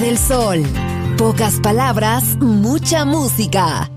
Del sol. Pocas palabras, mucha música.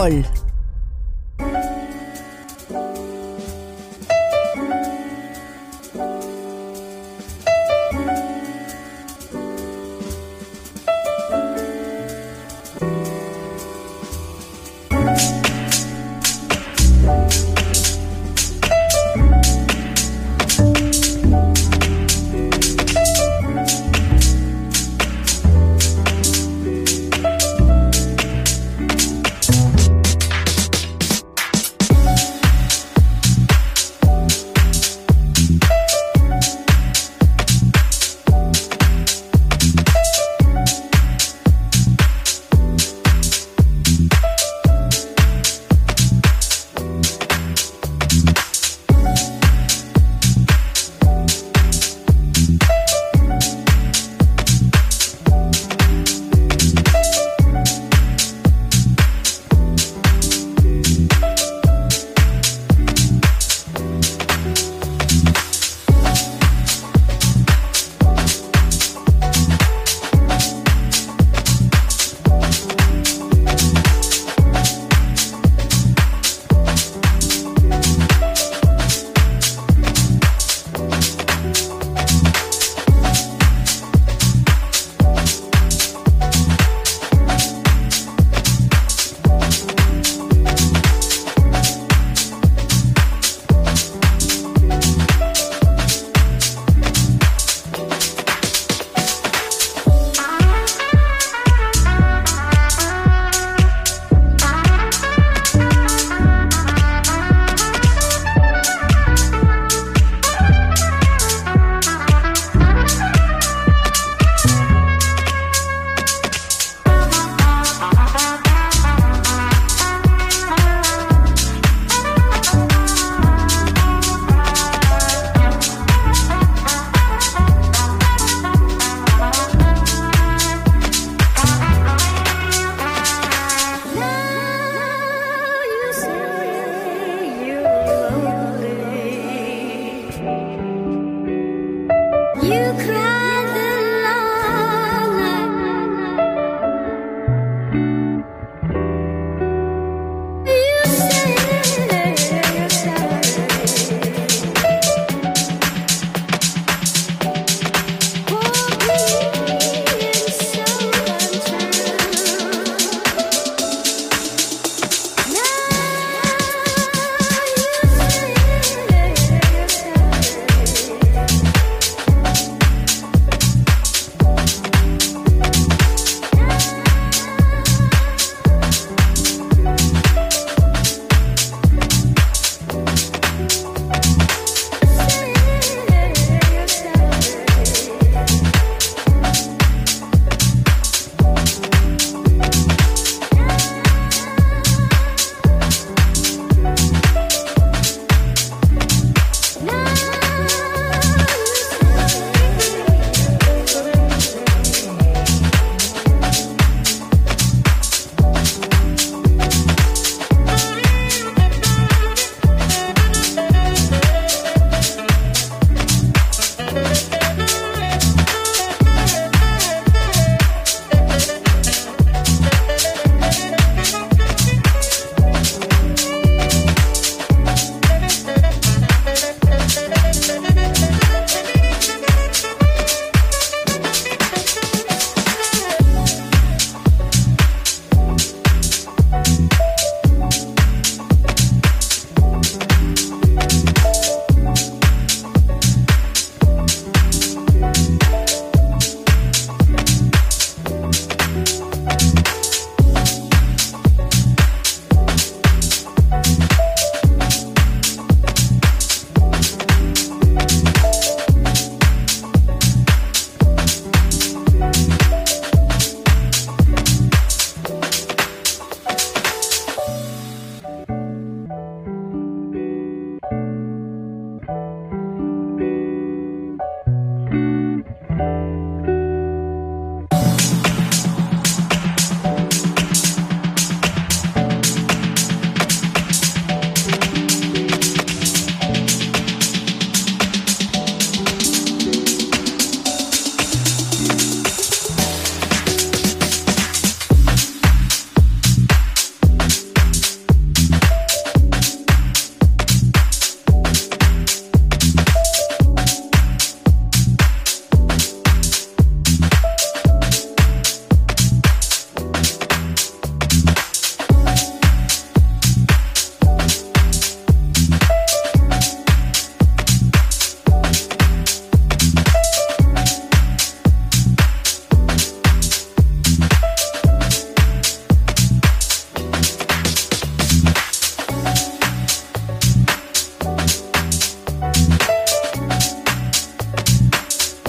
Sol.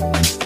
Bye.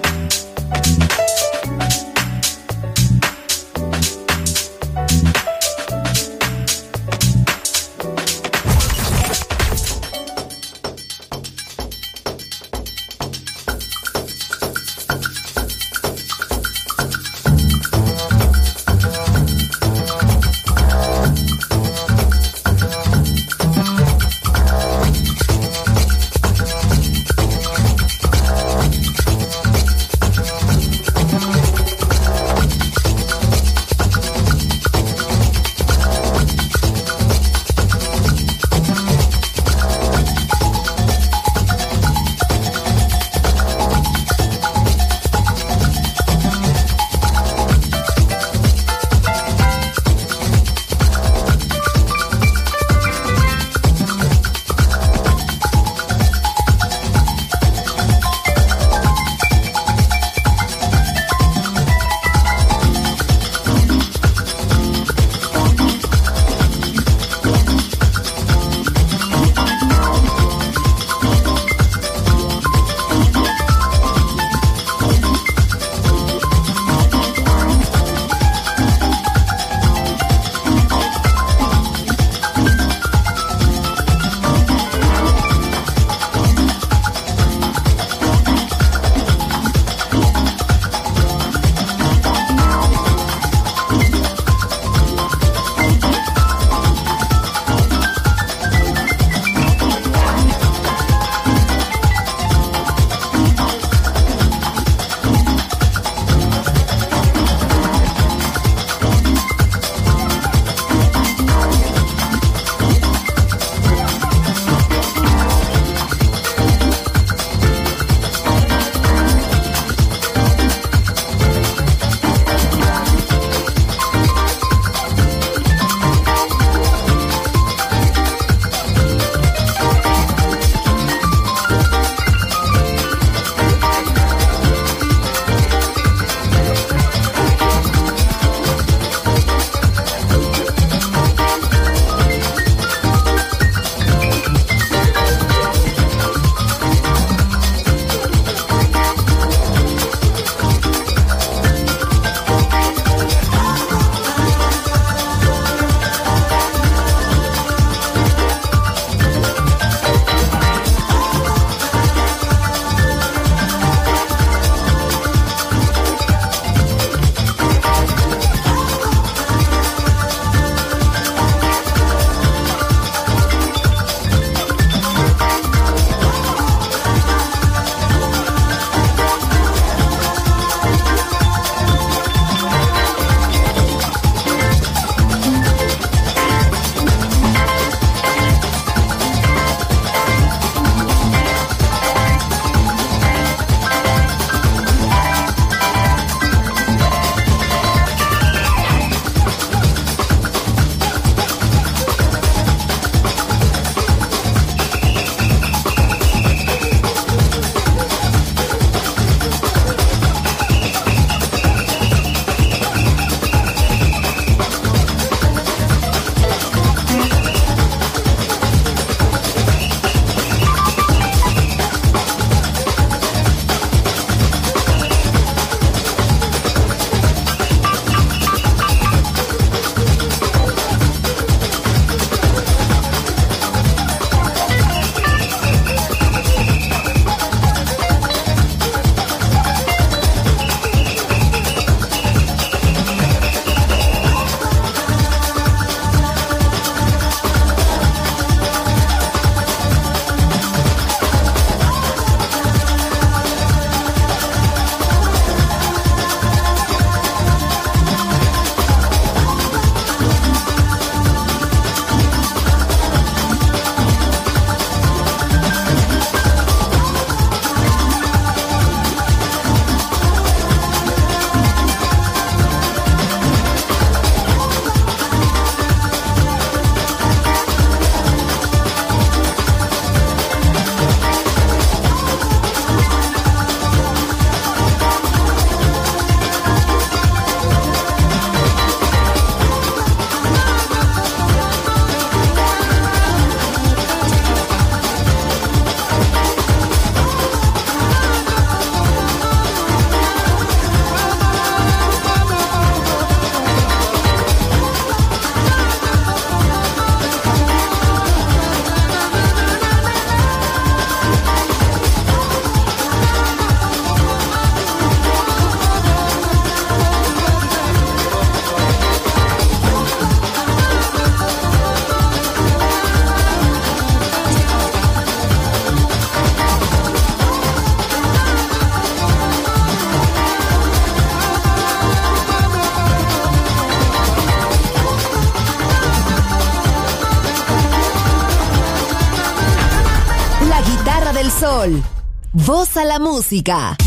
Voz a la música.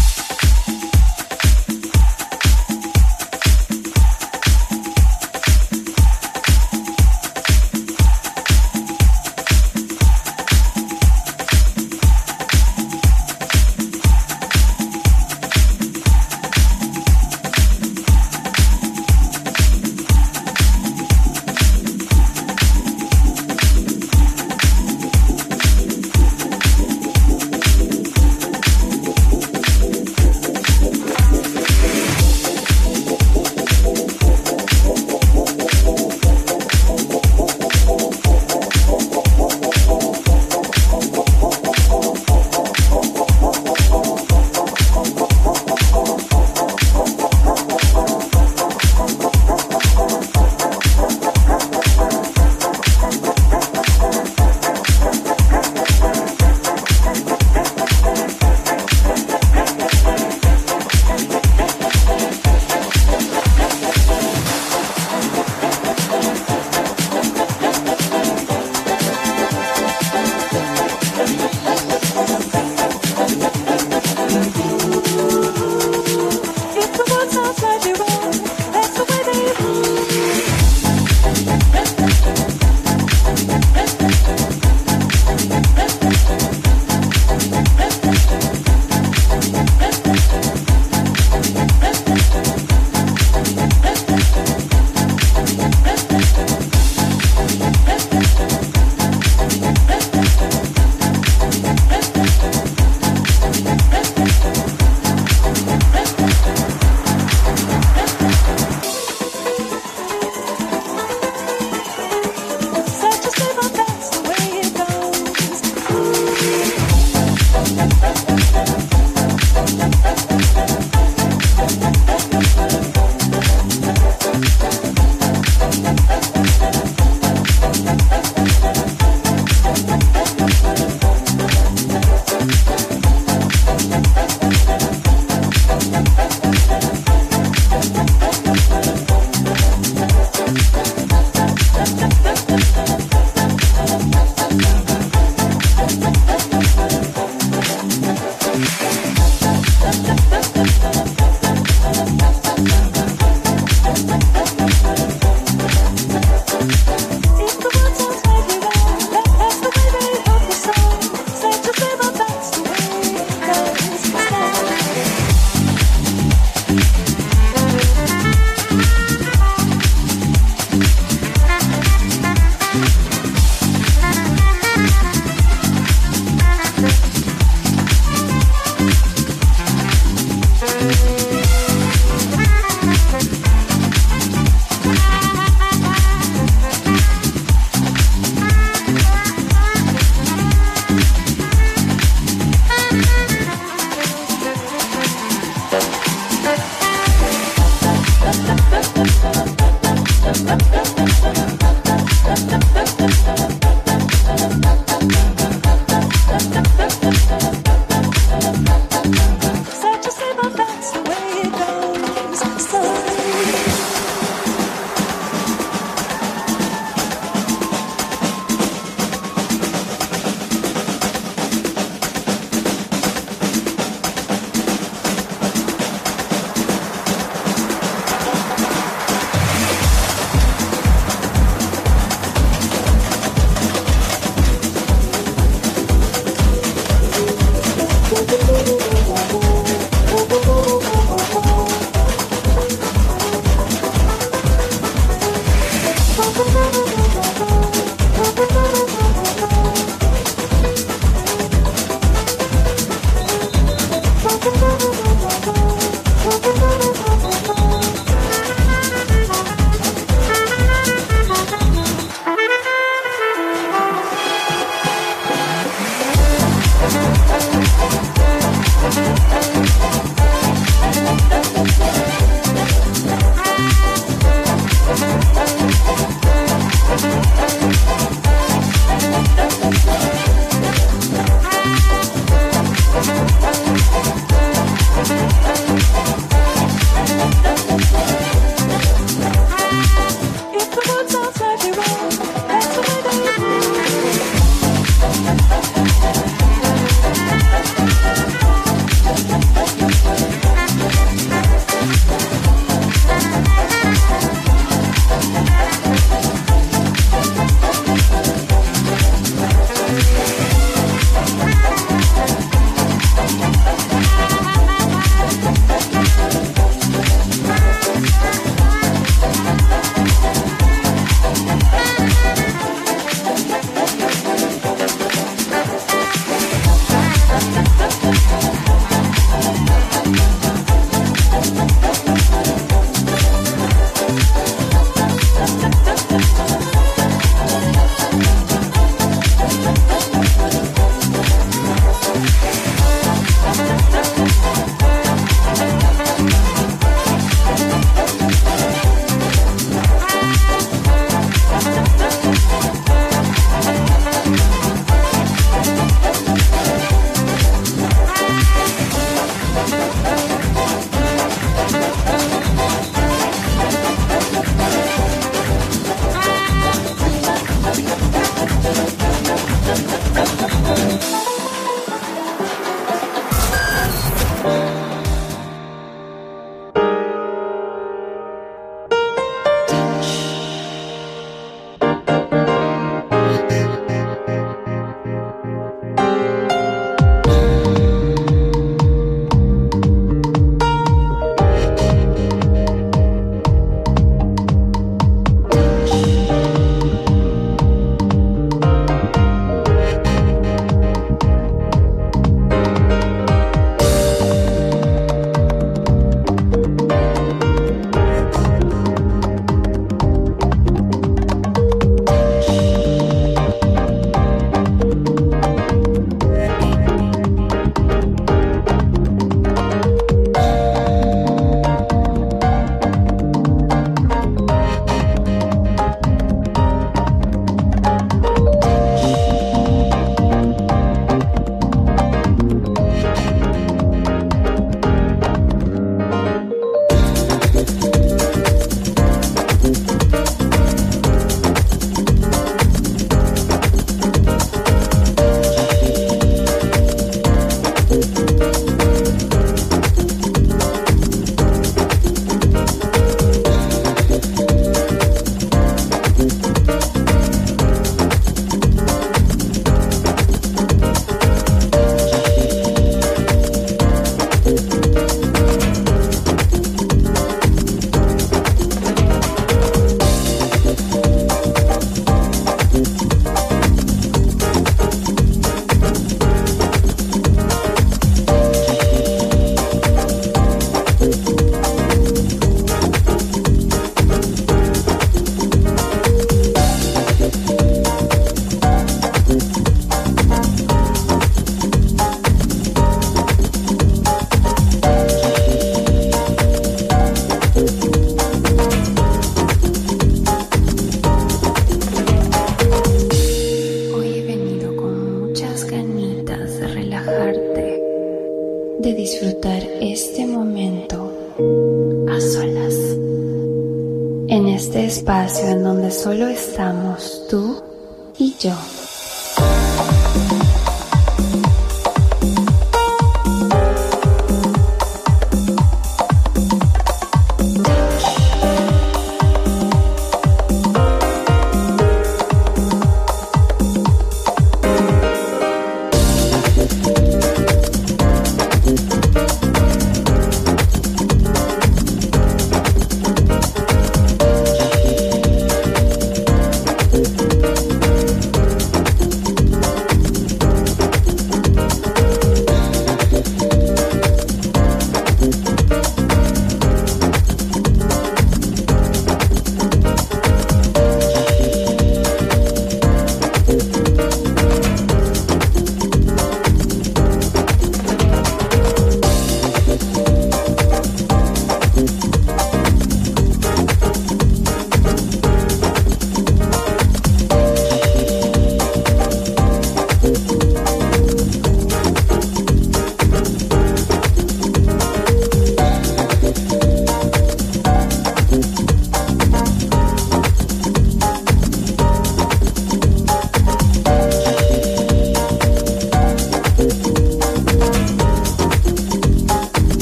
Thank